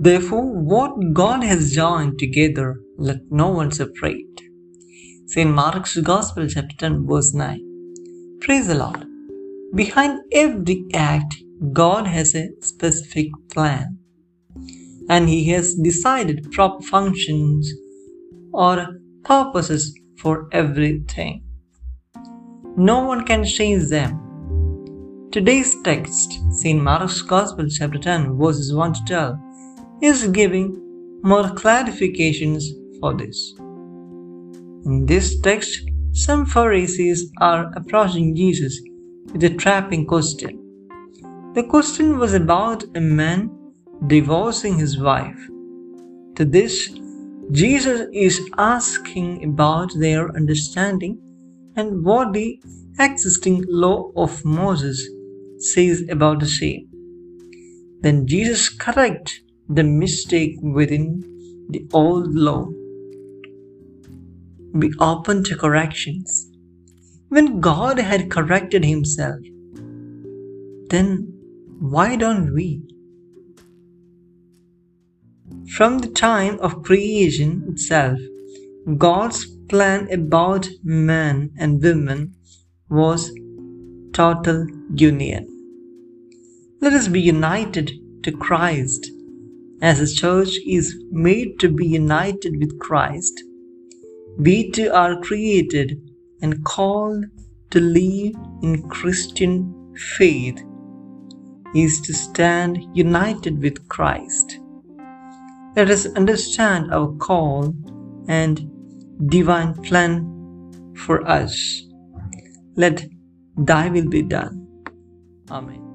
Therefore, what God has joined together, let no one separate. St. Mark's Gospel, chapter 10, verse 9. Praise the Lord. Behind every act, God has a specific plan, and He has decided proper functions or purposes for everything. No one can change them. Today's text, St. Mark's Gospel, chapter 10, verses 1 to 12, is giving more clarifications for this. In this text, some Pharisees are approaching Jesus with a trapping question. The question was about a man divorcing his wife. To this, Jesus is asking about their understanding and what the existing law of Moses says about the same. Then Jesus corrects the mistake within the old law. Be open to corrections. When God had corrected himself, then why don't we? From the time of creation itself, God's plan about man and woman was total union. Let us be united to Christ as the church is made to be united with Christ. We too are created and called to live in Christian faith is to stand united with Christ. Let us understand our call and divine plan for us. Let thy will be done. Amen.